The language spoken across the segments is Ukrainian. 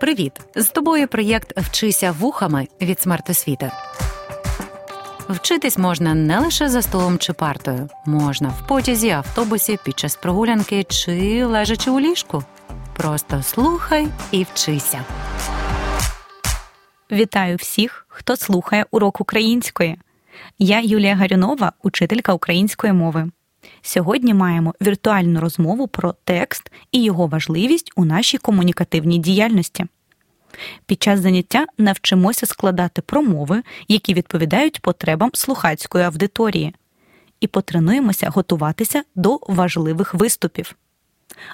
Привіт! З тобою проєкт Вчися вухами від смертосвіти. Вчитись можна не лише за столом чи партою, можна в потязі, автобусі, під час прогулянки чи лежачи у ліжку. Просто слухай і вчися. Вітаю всіх, хто слухає урок української. Я Юлія Гарюнова, учителька української мови. Сьогодні маємо віртуальну розмову про текст і його важливість у нашій комунікативній діяльності. Під час заняття навчимося складати промови, які відповідають потребам слухацької аудиторії, і потренуємося готуватися до важливих виступів.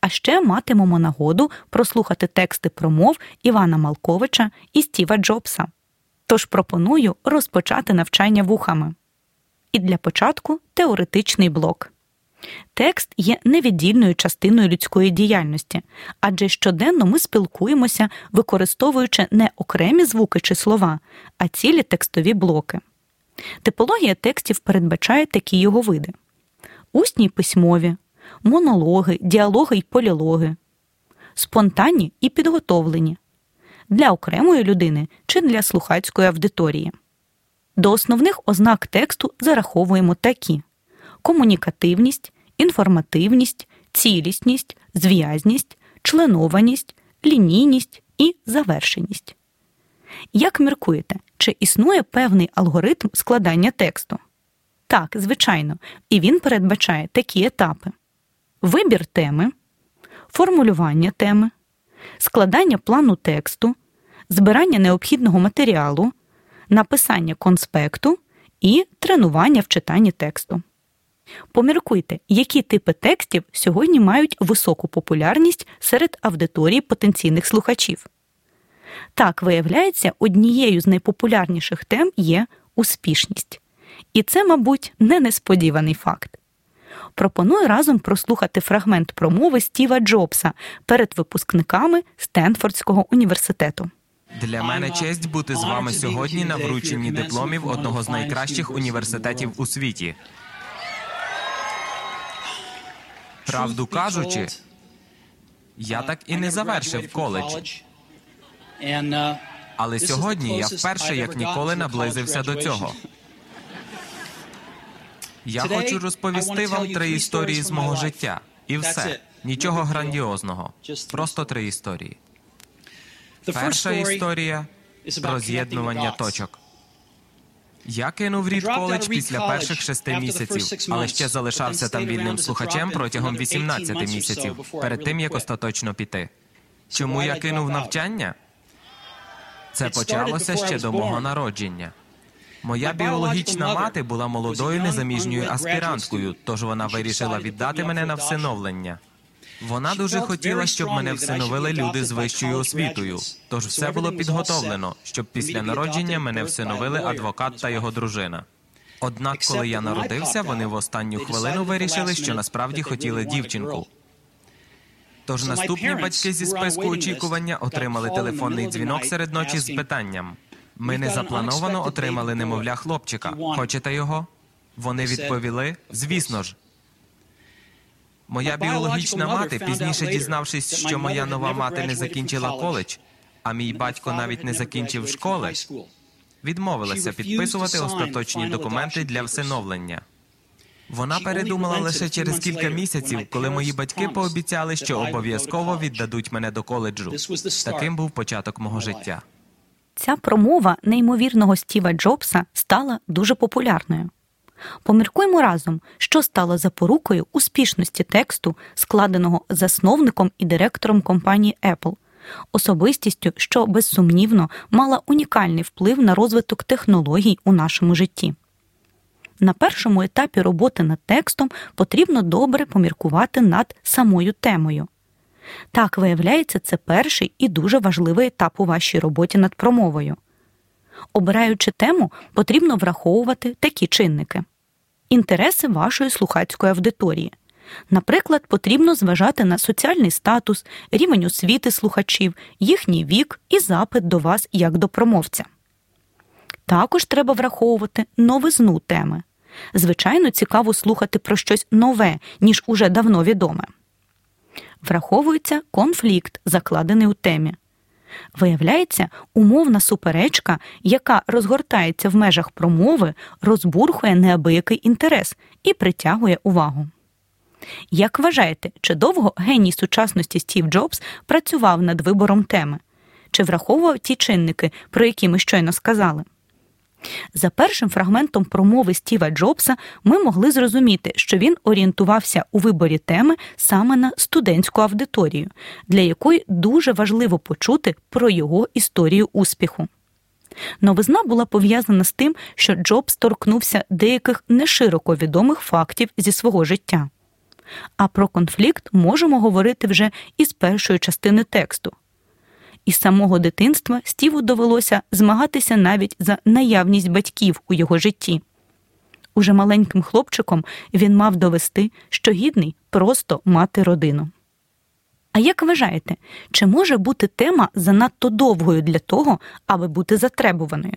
А ще матимемо нагоду прослухати тексти промов Івана Малковича і Стіва Джобса. Тож пропоную розпочати навчання вухами. І для початку теоретичний блок. Текст є невіддільною частиною людської діяльності, адже щоденно ми спілкуємося, використовуючи не окремі звуки чи слова, а цілі текстові блоки. Типологія текстів передбачає такі його види: усні й письмові, монологи, діалоги й полілоги, спонтанні і підготовлені для окремої людини чи для слухацької аудиторії. До основних ознак тексту зараховуємо такі: комунікативність, інформативність, цілісність, зв'язність, членованість, лінійність і завершеність. Як міркуєте, чи існує певний алгоритм складання тексту? Так, звичайно, і він передбачає такі етапи: вибір теми, формулювання теми, складання плану тексту, збирання необхідного матеріалу, написання конспекту і тренування в читанні тексту. Поміркуйте, які типи текстів сьогодні мають високу популярність серед аудиторії потенційних слухачів. Так, виявляється, однією з найпопулярніших тем є успішність. І це, мабуть, не несподіваний факт. Пропоную разом прослухати фрагмент промови Стіва Джобса перед випускниками Стенфордського університету. Для мене честь бути з вами сьогодні на врученні дипломів одного з найкращих університетів у світі. Правду кажучи, я так і не завершив коледж. Але сьогодні я вперше як ніколи наблизився до цього. Я хочу розповісти вам три історії з мого життя. І все. Нічого грандіозного. Просто три історії. Перша історія про з'єднування точок. Я кинув Рід коледж після перших шести місяців, але ще залишався там вільним слухачем протягом 18 місяців перед тим як остаточно піти. Чому я кинув навчання? Це почалося ще до мого народження. Моя біологічна мати була молодою незаміжньою аспіранткою, тож вона вирішила віддати мене на всиновлення. Вона дуже хотіла, щоб мене всиновили люди з вищою освітою. Тож все було підготовлено, щоб після народження мене всиновили адвокат та його дружина. Однак, коли я народився, вони в останню хвилину вирішили, що насправді хотіли дівчинку. Тож наступні батьки зі списку очікування отримали телефонний дзвінок серед ночі з питанням: ми незаплановано отримали немовля хлопчика. Хочете його? Вони відповіли: звісно ж. Моя біологічна мати, пізніше дізнавшись, що моя нова мати не закінчила коледж, а мій батько навіть не закінчив школи, відмовилася підписувати остаточні документи для всиновлення. Вона передумала лише через кілька місяців, коли мої батьки пообіцяли, що обов'язково віддадуть мене до коледжу. Таким був початок мого життя. Ця промова неймовірного Стіва Джобса стала дуже популярною. Поміркуємо разом, що стало запорукою успішності тексту, складеного засновником і директором компанії Apple, особистістю, що безсумнівно мала унікальний вплив на розвиток технологій у нашому житті. На першому етапі роботи над текстом потрібно добре поміркувати над самою темою. Так, виявляється, це перший і дуже важливий етап у вашій роботі над промовою. Обираючи тему, потрібно враховувати такі чинники: інтереси вашої слухацької аудиторії. Наприклад, потрібно зважати на соціальний статус, рівень освіти слухачів, їхній вік і запит до вас як до промовця. Також треба враховувати новизну теми. Звичайно, цікаво слухати про щось нове, ніж уже давно відоме. Враховується конфлікт, закладений у темі. Виявляється, умовна суперечка, яка розгортається в межах промови, розбурхує неабиякий інтерес і притягує увагу. Як вважаєте, чи довго геній сучасності Стів Джобс працював над вибором теми? Чи враховував ті чинники, про які ми щойно сказали? За першим фрагментом промови Стіва Джобса ми могли зрозуміти, що він орієнтувався у виборі теми саме на студентську аудиторію, для якої дуже важливо почути про його історію успіху. Новизна була пов'язана з тим, що Джобс торкнувся деяких нешироко відомих фактів зі свого життя. А про конфлікт можемо говорити вже із першої частини тексту. Із самого дитинства Стіву довелося змагатися навіть за наявність батьків у його житті. Уже маленьким хлопчиком він мав довести, що гідний просто мати родину. А як вважаєте, чи може бути тема занадто довгою для того, аби бути затребуваною?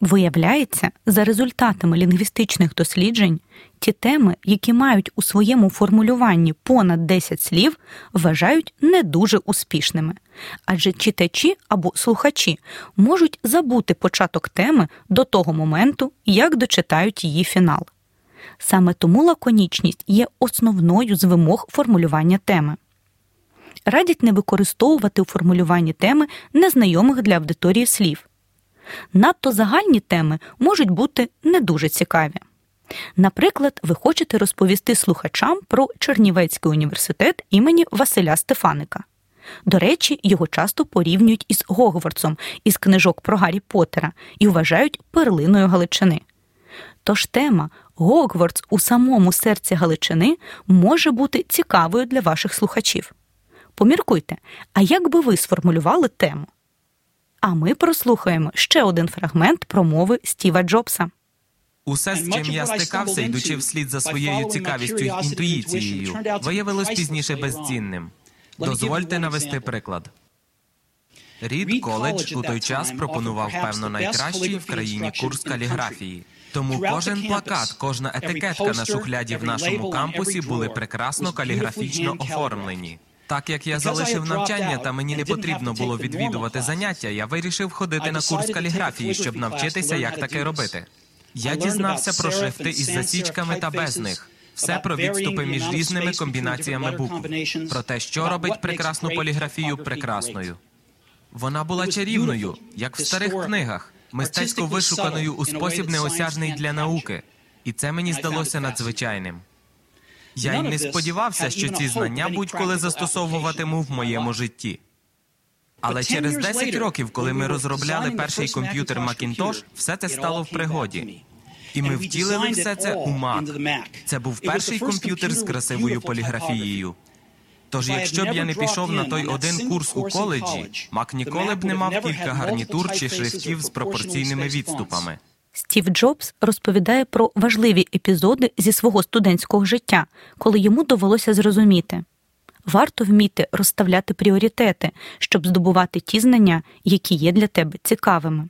Виявляється, за результатами лінгвістичних досліджень, ті теми, які мають у своєму формулюванні понад 10 слів, вважають не дуже успішними, адже читачі або слухачі можуть забути початок теми до того моменту, як дочитають її фінал. Саме тому лаконічність є основною з вимог формулювання теми. Радять не використовувати у формулюванні теми незнайомих для аудиторії слів. Надто загальні теми можуть бути не дуже цікаві. Наприклад, ви хочете розповісти слухачам про Чернівецький університет імені Василя Стефаника. До речі, його часто порівнюють із Гогвардсом із книжок про Гаррі Поттера і вважають перлиною Галичини. Тож тема Гогвардс у самому серці Галичини може бути цікавою для ваших слухачів. Поміркуйте, а як би ви сформулювали тему? А ми прослухаємо ще один фрагмент промови Стіва Джобса. Усе, з чим я стикався, йдучи вслід за своєю цікавістю й інтуїцією, виявилось пізніше безцінним. Дозвольте навести приклад. Рід коледж у той час пропонував певно найкращий в країні курс каліграфії. Тому кожен плакат, кожна етикетка на шухляді в нашому кампусі були прекрасно каліграфічно оформлені. Так як я залишив навчання та мені не потрібно було відвідувати заняття, я вирішив ходити на курс каліграфії, щоб навчитися, як таке робити. Я дізнався про шрифти із засічками та без них. Все про відступи між різними комбінаціями букв, про те, що робить прекрасну поліграфію прекрасною. Вона була чарівною, як в старих книгах, мистецько вишуканою у спосіб неосяжний для науки, і це мені здалося надзвичайним. Я й не сподівався, що ці знання будь-коли застосовуватиму в моєму житті. Але через 10 років, коли ми розробляли перший комп'ютер Macintosh, все це стало в пригоді. І ми втілили все це у Mac. Це був перший комп'ютер з красивою поліграфією. Тож, якщо б я не пішов на той один курс у коледжі, Мак ніколи б не мав кілька гарнітур чи шрифтів з пропорційними відступами. Стів Джобс розповідає про важливі епізоди зі свого студентського життя, коли йому довелося зрозуміти. Варто вміти розставляти пріоритети, щоб здобувати ті знання, які є для тебе цікавими.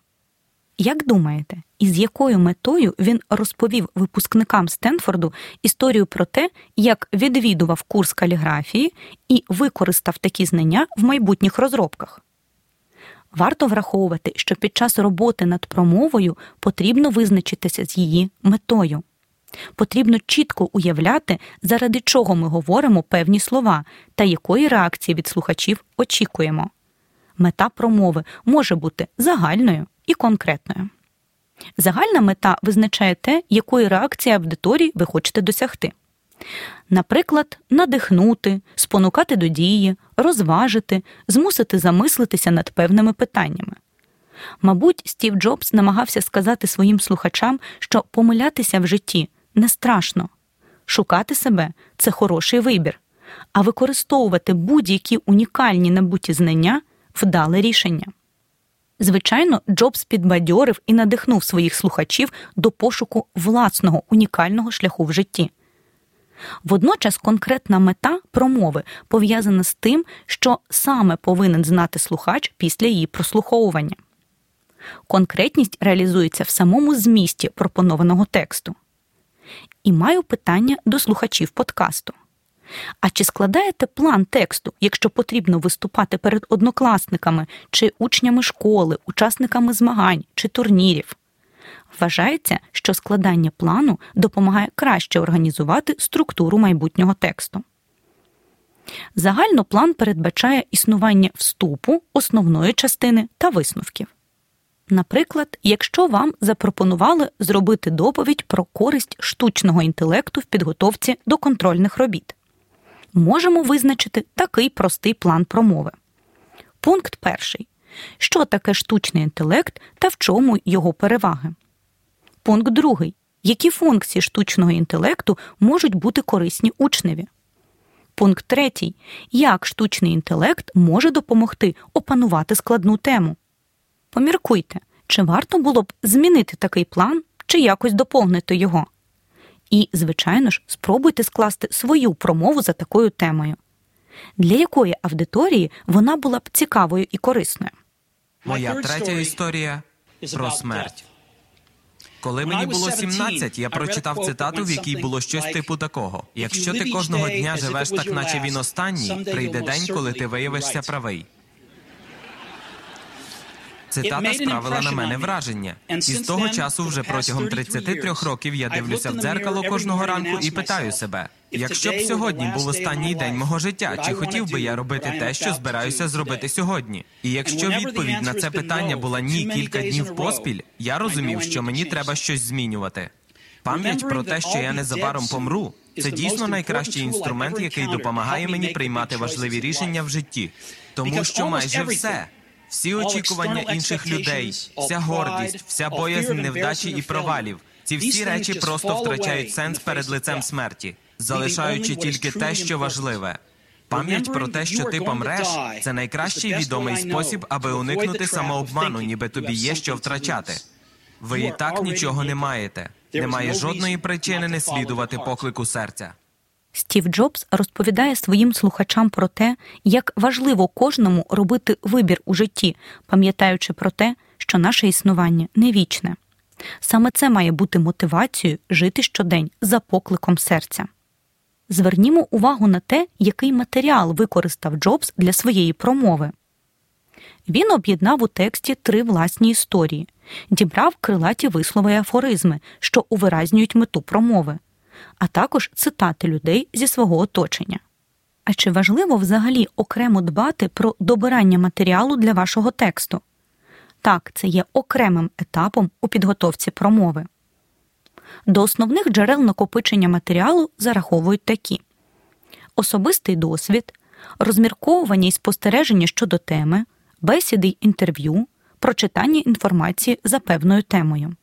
Як думаєте, із якою метою він розповів випускникам Стенфорду історію про те, як відвідував курс каліграфії і використав такі знання в майбутніх розробках? Варто враховувати, що під час роботи над промовою потрібно визначитися з її метою. Потрібно чітко уявляти, заради чого ми говоримо певні слова та якої реакції від слухачів очікуємо. Мета промови може бути загальною і конкретною. Загальна мета визначає те, якої реакції аудиторії ви хочете досягти. Наприклад, надихнути, спонукати до дії, розважити, змусити замислитися над певними питаннями. Мабуть, Стів Джобс намагався сказати своїм слухачам, що помилятися в житті не страшно, шукати себе це хороший вибір, а використовувати будь-які унікальні набуті знання вдале рішення. Звичайно, Джобс підбадьорив і надихнув своїх слухачів до пошуку власного унікального шляху в житті. Водночас конкретна мета промови пов'язана з тим, що саме повинен знати слухач після її прослуховування. Конкретність реалізується в самому змісті пропонованого тексту. І маю питання до слухачів подкасту. А чи складаєте план тексту, якщо потрібно виступати перед однокласниками чи учнями школи, учасниками змагань чи турнірів? Вважається, що складання плану допомагає краще організувати структуру майбутнього тексту. Загально план передбачає існування вступу, основної частини та висновків. Наприклад, якщо вам запропонували зробити доповідь про користь штучного інтелекту в підготовці до контрольних робіт, можемо визначити такий простий план промови. Пункт перший. Що таке штучний інтелект та в чому його переваги? Пункт другий. Які функції штучного інтелекту можуть бути корисні учневі? Пункт третій. Як штучний інтелект може допомогти опанувати складну тему? Поміркуйте, чи варто було б змінити такий план чи якось доповнити його. І, звичайно ж, спробуйте скласти свою промову за такою темою, для якої аудиторії вона була б цікавою і корисною. Моя третя історія про смерть. Коли мені було 17, я прочитав цитату, в якій було щось типу такого: якщо ти кожного дня живеш так, наче він останній, прийде день, коли ти виявишся правий. Цитата справила на мене враження, і з того часу, вже протягом 33 років, я дивлюся в дзеркало кожного ранку і питаю себе: якщо б сьогодні був останній день мого життя, чи хотів би я робити те, що збираюся зробити сьогодні? І якщо відповідь на це питання була ні кілька днів поспіль, я розумів, що мені треба щось змінювати. Пам'ять про те, що я незабаром помру, це дійсно найкращий інструмент, який допомагає мені приймати важливі рішення в житті, тому що майже все всі очікування інших людей, вся гордість, вся боязнь невдачі і провалів. Ці всі речі просто втрачають сенс перед лицем смерті, залишаючи тільки те, що важливе. Пам'ять про те, що ти помреш, це найкращий відомий спосіб, аби уникнути самообману, ніби тобі є що втрачати. Ви і так нічого не маєте. Немає жодної причини не слідувати поклику серця. Стів Джобс розповідає своїм слухачам про те, як важливо кожному робити вибір у житті, пам'ятаючи про те, що наше існування не вічне. Саме це має бути мотивацією жити щодень за покликом серця. Звернімо увагу на те, який матеріал використав Джобс для своєї промови. Він об'єднав у тексті три власні історії, дібрав крилаті вислови і афоризми, що увиразнюють мету промови а також цитати людей зі свого оточення. А чи важливо взагалі окремо дбати про добирання матеріалу для вашого тексту? Так, це є окремим етапом у підготовці промови. До основних джерел накопичення матеріалу зараховують такі: особистий досвід, розмірковування і спостереження щодо теми, бесіди й інтерв'ю, прочитання інформації за певною темою.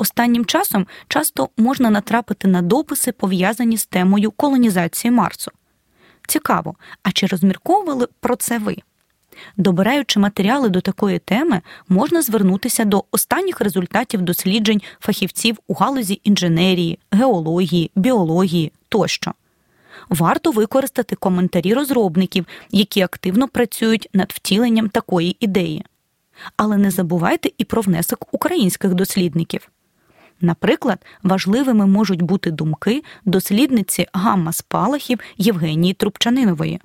Останнім часом часто можна натрапити на дописи, пов'язані з темою колонізації Марсу. Цікаво, а чи розмірковували про це ви? Добираючи матеріали до такої теми, можна звернутися до останніх результатів досліджень фахівців у галузі інженерії, геології, біології тощо. Варто використати коментарі розробників, які активно працюють над втіленням такої ідеї. Але не забувайте і про внесок українських дослідників. Наприклад, важливими можуть бути думки дослідниці гамма спалахів Євгенії Трубчанинової,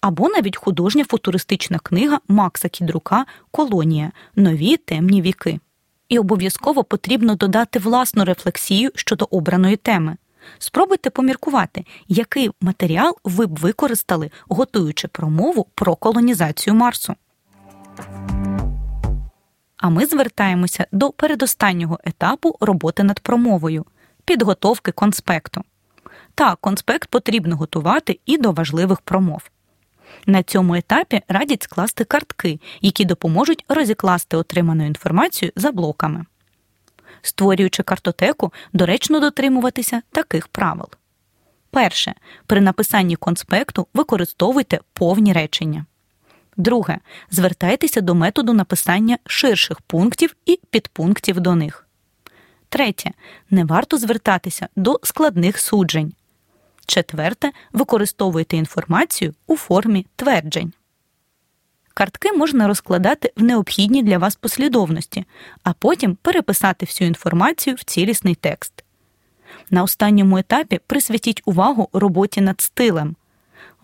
або навіть художня футуристична книга Макса Кідрука Колонія Нові темні віки. І обов'язково потрібно додати власну рефлексію щодо обраної теми. Спробуйте поміркувати, який матеріал ви б використали, готуючи промову про колонізацію Марсу. А ми звертаємося до передостаннього етапу роботи над промовою підготовки конспекту. Так, конспект потрібно готувати і до важливих промов. На цьому етапі радять скласти картки, які допоможуть розікласти отриману інформацію за блоками. Створюючи картотеку, доречно дотримуватися таких правил. Перше. При написанні конспекту використовуйте повні речення. Друге. Звертайтеся до методу написання ширших пунктів і підпунктів до них. Третє. Не варто звертатися до складних суджень. Четверте. Використовуйте інформацію у формі тверджень. Картки можна розкладати в необхідній для вас послідовності, а потім переписати всю інформацію в цілісний текст. На останньому етапі присвятіть увагу роботі над стилем.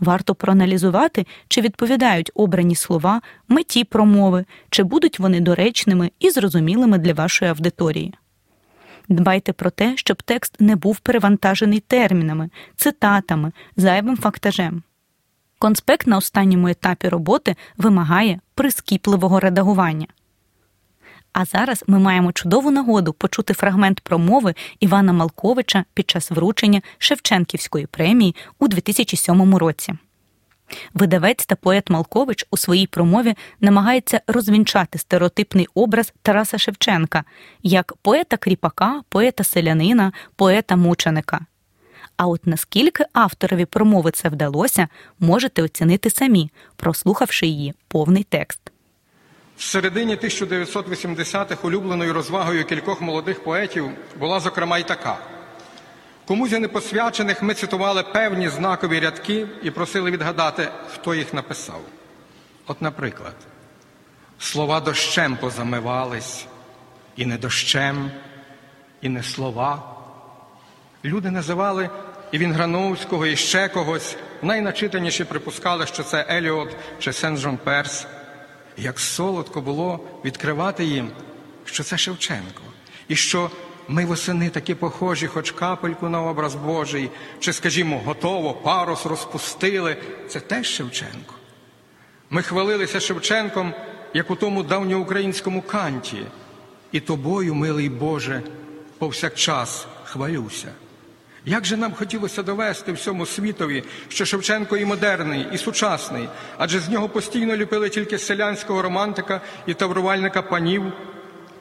Варто проаналізувати, чи відповідають обрані слова меті промови, чи будуть вони доречними і зрозумілими для вашої аудиторії. Дбайте про те, щоб текст не був перевантажений термінами, цитатами, зайвим фактажем. Конспект на останньому етапі роботи вимагає прискіпливого редагування. А зараз ми маємо чудову нагоду почути фрагмент промови Івана Малковича під час вручення Шевченківської премії у 2007 році. Видавець та поет Малкович у своїй промові намагається розвінчати стереотипний образ Тараса Шевченка як поета кріпака, поета селянина, поета мученика. А от наскільки авторові промови це вдалося, можете оцінити самі, прослухавши її повний текст. В середині 1980-х улюбленою розвагою кількох молодих поетів була, зокрема, й така. Комусь непосвячених ми цитували певні знакові рядки і просили відгадати, хто їх написав. От, наприклад, слова дощем позамивались, і не дощем, і не слова. Люди називали і Вінграновського, і ще когось. Найначитаніші припускали, що це Еліот чи Сен-Жон Перс. Як солодко було відкривати їм, що це Шевченко, і що ми восени такі похожі, хоч капельку на образ Божий, чи, скажімо, готово, парус розпустили. Це теж Шевченко. Ми хвалилися Шевченком, як у тому давньоукраїнському канті, і тобою, милий Боже, повсякчас хвалюся. Як же нам хотілося довести всьому світові, що Шевченко і модерний, і сучасний, адже з нього постійно ліпили тільки селянського романтика і таврувальника панів,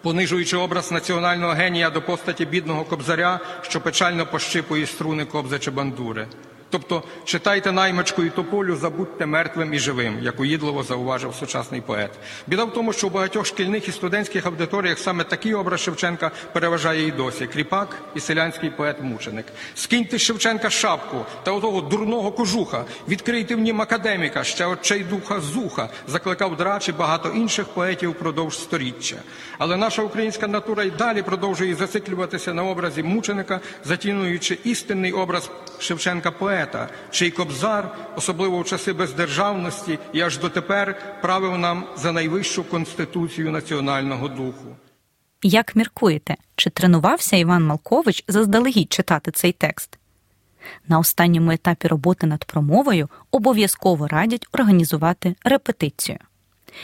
понижуючи образ національного генія до постаті бідного кобзаря, що печально пощипує струни кобзача бандури. Тобто читайте наймичку і тополю, забудьте мертвим і живим, як уїдливо зауважив сучасний поет. Біда в тому, що у багатьох шкільних і студентських аудиторіях саме такий образ Шевченка переважає і досі кріпак і селянський поет-мученик. Скиньте Шевченка шапку та отого дурного кожуха, відкрийте в нім академіка, ще отчайдуха зуха, закликав драч і багато інших поетів впродовж сторіччя. Але наша українська натура й далі продовжує зациклюватися на образі мученика, затінуючи істинний образ Шевченка поета поета, чий кобзар, особливо в часи бездержавності, і аж дотепер правив нам за найвищу конституцію національного духу. Як міркуєте, чи тренувався Іван Малкович заздалегідь читати цей текст? На останньому етапі роботи над промовою обов'язково радять організувати репетицію.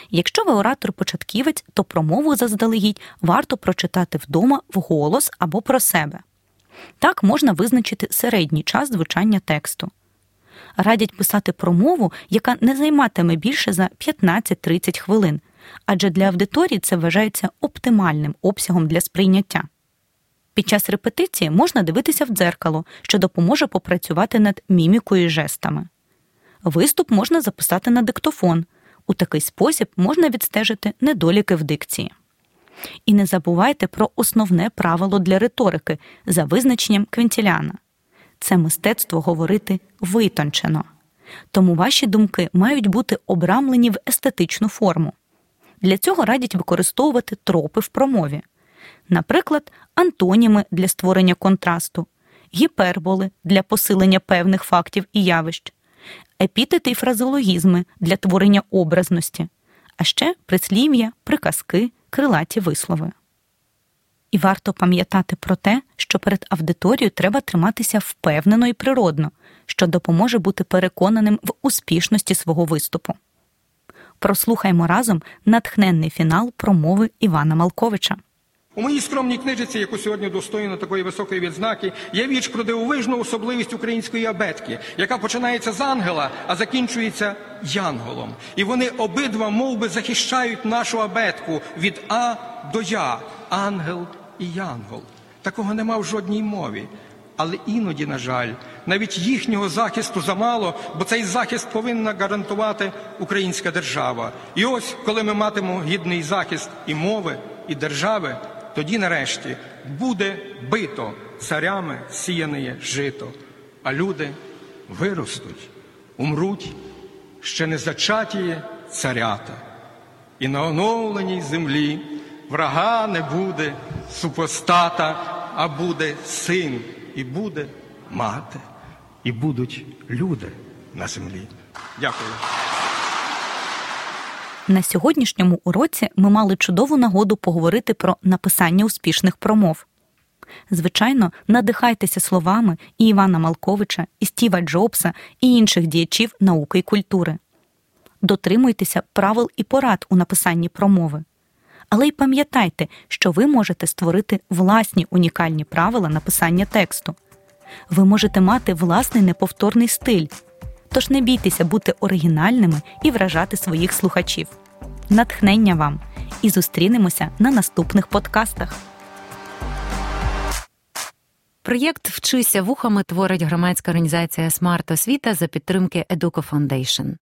Якщо ви оратор-початківець, то промову заздалегідь варто прочитати вдома вголос або про себе. Так можна визначити середній час звучання тексту. Радять писати промову, яка не займатиме більше за 15-30 хвилин, адже для аудиторії це вважається оптимальним обсягом для сприйняття. Під час репетиції можна дивитися в дзеркало, що допоможе попрацювати над мімікою і жестами. Виступ можна записати на диктофон. У такий спосіб можна відстежити недоліки в дикції. І не забувайте про основне правило для риторики за визначенням Квінтіляна це мистецтво говорити витончено. Тому ваші думки мають бути обрамлені в естетичну форму. Для цього радять використовувати тропи в промові, наприклад, антоніми для створення контрасту, гіперболи для посилення певних фактів і явищ, епітети й фразеологізми для творення образності, а ще прислів'я, приказки, крилаті вислови. І варто пам'ятати про те, що перед аудиторією треба триматися впевнено і природно, що допоможе бути переконаним в успішності свого виступу. Прослухаймо разом натхненний фінал промови Івана Малковича. У моїй скромній книжиці, яку сьогодні достойно такої високої відзнаки, є віч про дивовижну особливість української абетки, яка починається з ангела, а закінчується янголом. І вони обидва мов би, захищають нашу абетку від А до Я, ангел і янгол. Такого нема в жодній мові. Але іноді, на жаль, навіть їхнього захисту замало, бо цей захист повинна гарантувати українська держава. І ось, коли ми матимемо гідний захист і мови, і держави тоді нарешті буде бито царями сіяне жито, а люди виростуть, умруть ще не зачатіє царята, і на оновленій землі врага не буде супостата, а буде син і буде мати, і будуть люди на землі. Дякую. На сьогоднішньому уроці ми мали чудову нагоду поговорити про написання успішних промов. Звичайно, надихайтеся словами і Івана Малковича, і Стіва Джобса, і інших діячів науки і культури. Дотримуйтеся правил і порад у написанні промови. Але й пам'ятайте, що ви можете створити власні унікальні правила написання тексту. Ви можете мати власний неповторний стиль. Тож не бійтеся бути оригінальними і вражати своїх слухачів. Натхнення вам! І зустрінемося на наступних подкастах. Проєкт Вчися вухами творить громадська організація Смарт Освіта за підтримки Educo Foundation.